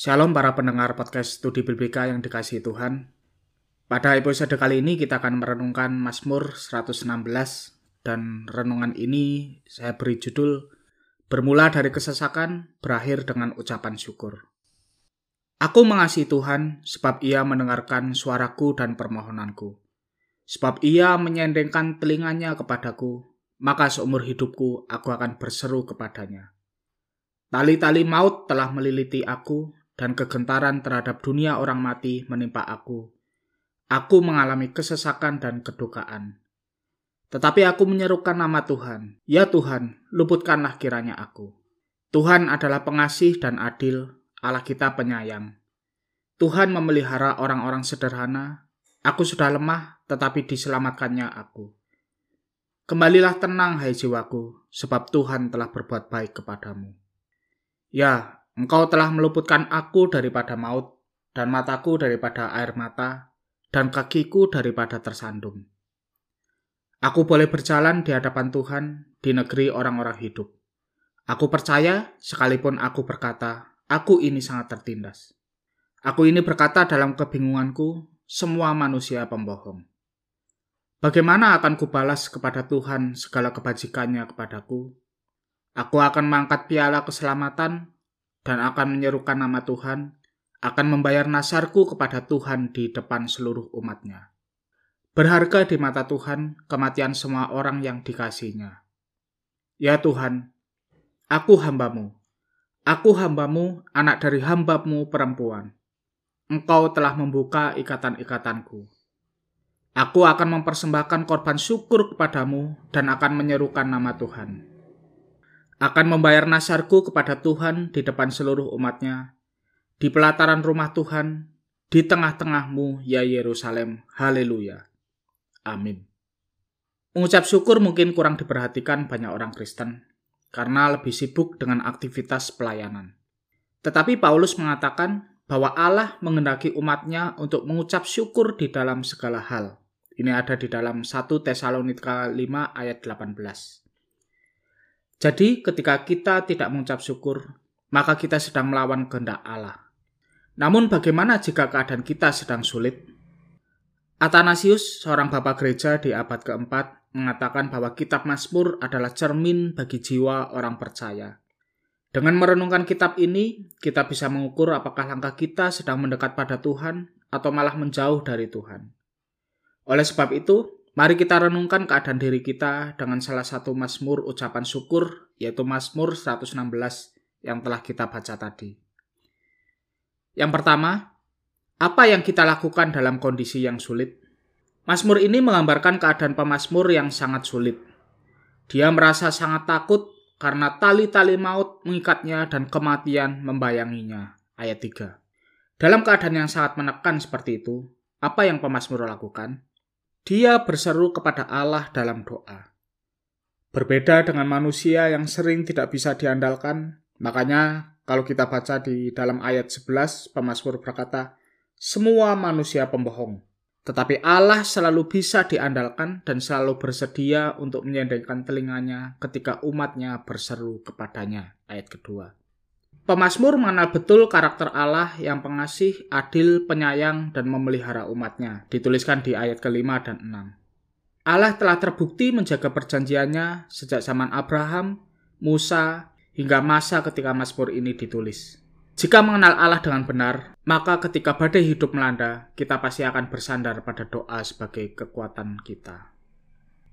Shalom para pendengar podcast Studi Biblika yang dikasihi Tuhan. Pada episode kali ini kita akan merenungkan Mazmur 116 dan renungan ini saya beri judul Bermula dari kesesakan, berakhir dengan ucapan syukur. Aku mengasihi Tuhan sebab ia mendengarkan suaraku dan permohonanku. Sebab ia menyendengkan telinganya kepadaku, maka seumur hidupku aku akan berseru kepadanya. Tali-tali maut telah meliliti aku, dan kegentaran terhadap dunia orang mati menimpa aku. Aku mengalami kesesakan dan kedukaan. Tetapi aku menyerukan nama Tuhan. Ya Tuhan, luputkanlah kiranya aku. Tuhan adalah pengasih dan adil, Allah kita penyayang. Tuhan memelihara orang-orang sederhana. Aku sudah lemah, tetapi diselamatkannya aku. Kembalilah tenang, hai jiwaku, sebab Tuhan telah berbuat baik kepadamu. Ya, engkau telah meluputkan aku daripada maut, dan mataku daripada air mata, dan kakiku daripada tersandung. Aku boleh berjalan di hadapan Tuhan di negeri orang-orang hidup. Aku percaya, sekalipun aku berkata, aku ini sangat tertindas. Aku ini berkata dalam kebingunganku, semua manusia pembohong. Bagaimana akan kubalas kepada Tuhan segala kebajikannya kepadaku? Aku akan mengangkat piala keselamatan dan akan menyerukan nama Tuhan, akan membayar nasarku kepada Tuhan di depan seluruh umatnya. Berharga di mata Tuhan kematian semua orang yang dikasihnya. Ya Tuhan, aku hambamu. Aku hambamu, anak dari hambamu perempuan. Engkau telah membuka ikatan-ikatanku. Aku akan mempersembahkan korban syukur kepadamu dan akan menyerukan nama Tuhan. Akan membayar nasarku kepada Tuhan di depan seluruh umatnya, di pelataran rumah Tuhan, di tengah-tengahmu, ya Yerusalem. Haleluya. Amin. Mengucap syukur mungkin kurang diperhatikan banyak orang Kristen karena lebih sibuk dengan aktivitas pelayanan. Tetapi Paulus mengatakan bahwa Allah mengendaki umatnya untuk mengucap syukur di dalam segala hal. Ini ada di dalam 1 Tesalonika 5 ayat 18. Jadi ketika kita tidak mengucap syukur, maka kita sedang melawan kehendak Allah. Namun bagaimana jika keadaan kita sedang sulit? Athanasius, seorang bapak gereja di abad keempat, mengatakan bahwa kitab Mazmur adalah cermin bagi jiwa orang percaya. Dengan merenungkan kitab ini, kita bisa mengukur apakah langkah kita sedang mendekat pada Tuhan atau malah menjauh dari Tuhan. Oleh sebab itu, mari kita renungkan keadaan diri kita dengan salah satu Mazmur ucapan syukur, yaitu Mazmur 116 yang telah kita baca tadi. Yang pertama, apa yang kita lakukan dalam kondisi yang sulit? Mazmur ini menggambarkan keadaan pemazmur yang sangat sulit. Dia merasa sangat takut karena tali-tali maut mengikatnya dan kematian membayanginya. Ayat 3. Dalam keadaan yang sangat menekan seperti itu, apa yang pemazmur lakukan? Dia berseru kepada Allah dalam doa. Berbeda dengan manusia yang sering tidak bisa diandalkan, makanya kalau kita baca di dalam ayat 11, pemazmur berkata, semua manusia pembohong. Tetapi Allah selalu bisa diandalkan dan selalu bersedia untuk menyendengkan telinganya ketika umatnya berseru kepadanya. Ayat kedua. Pemasmur mengenal betul karakter Allah yang pengasih, adil, penyayang, dan memelihara umatnya. Dituliskan di ayat kelima dan enam. Allah telah terbukti menjaga perjanjiannya sejak zaman Abraham, Musa, hingga masa ketika Mazmur ini ditulis. Jika mengenal Allah dengan benar, maka ketika badai hidup melanda, kita pasti akan bersandar pada doa sebagai kekuatan kita.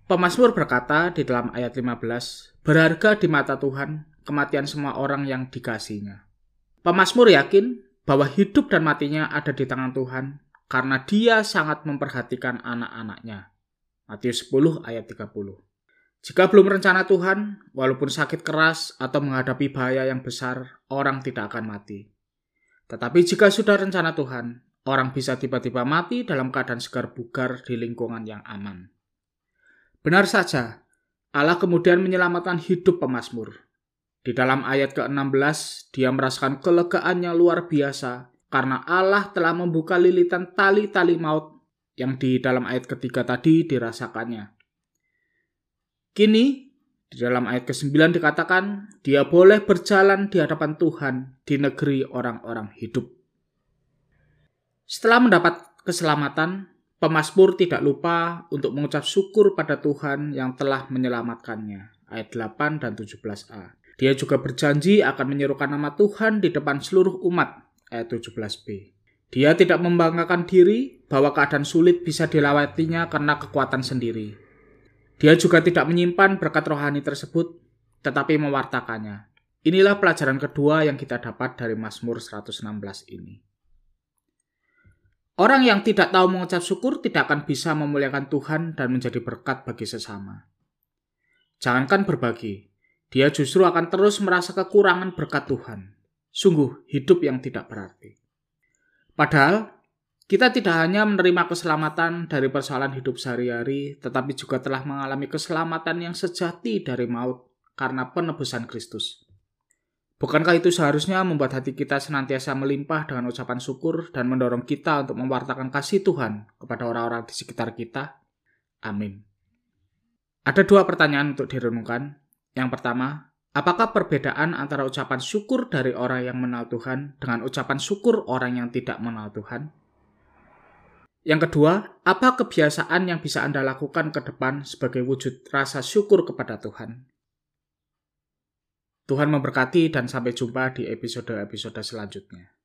Pemasmur berkata di dalam ayat 15, berharga di mata Tuhan kematian semua orang yang dikasihnya. Pemasmur yakin bahwa hidup dan matinya ada di tangan Tuhan karena dia sangat memperhatikan anak-anaknya. Matius 10 ayat 30. Jika belum rencana Tuhan, walaupun sakit keras atau menghadapi bahaya yang besar, orang tidak akan mati. Tetapi jika sudah rencana Tuhan, orang bisa tiba-tiba mati dalam keadaan segar bugar di lingkungan yang aman. Benar saja, Allah kemudian menyelamatkan hidup pemazmur. Di dalam ayat ke-16, dia merasakan kelegaannya luar biasa karena Allah telah membuka lilitan tali-tali maut yang di dalam ayat ketiga tadi dirasakannya. Kini, Di dalam ayat ke-9 dikatakan, dia boleh berjalan di hadapan Tuhan di negeri orang-orang hidup. Setelah mendapat keselamatan, pemazmur tidak lupa untuk mengucap syukur pada Tuhan yang telah menyelamatkannya. Ayat 8 dan 17a. Dia juga berjanji akan menyerukan nama Tuhan di depan seluruh umat. Ayat 17b. Dia tidak membanggakan diri bahwa keadaan sulit bisa dilewatinya karena kekuatan sendiri. Dia juga tidak menyimpan berkat rohani tersebut, tetapi mewartakannya. Inilah pelajaran kedua yang kita dapat dari Mazmur 116 ini. Orang yang tidak tahu mengucap syukur tidak akan bisa memuliakan Tuhan dan menjadi berkat bagi sesama. Jangankan berbagi, dia justru akan terus merasa kekurangan berkat Tuhan. Sungguh hidup yang tidak berarti. Padahal kita tidak hanya menerima keselamatan dari persoalan hidup sehari-hari, tetapi juga telah mengalami keselamatan yang sejati dari maut karena penebusan Kristus. Bukankah itu seharusnya membuat hati kita senantiasa melimpah dengan ucapan syukur dan mendorong kita untuk mewartakan kasih Tuhan kepada orang-orang di sekitar kita? Amin. Ada dua pertanyaan untuk direnungkan. Yang pertama, apakah perbedaan antara ucapan syukur dari orang yang mengenal Tuhan dengan ucapan syukur orang yang tidak mengenal Tuhan? Yang kedua, apa kebiasaan yang bisa Anda lakukan ke depan sebagai wujud rasa syukur kepada Tuhan? Tuhan memberkati dan sampai jumpa di episode-episode selanjutnya.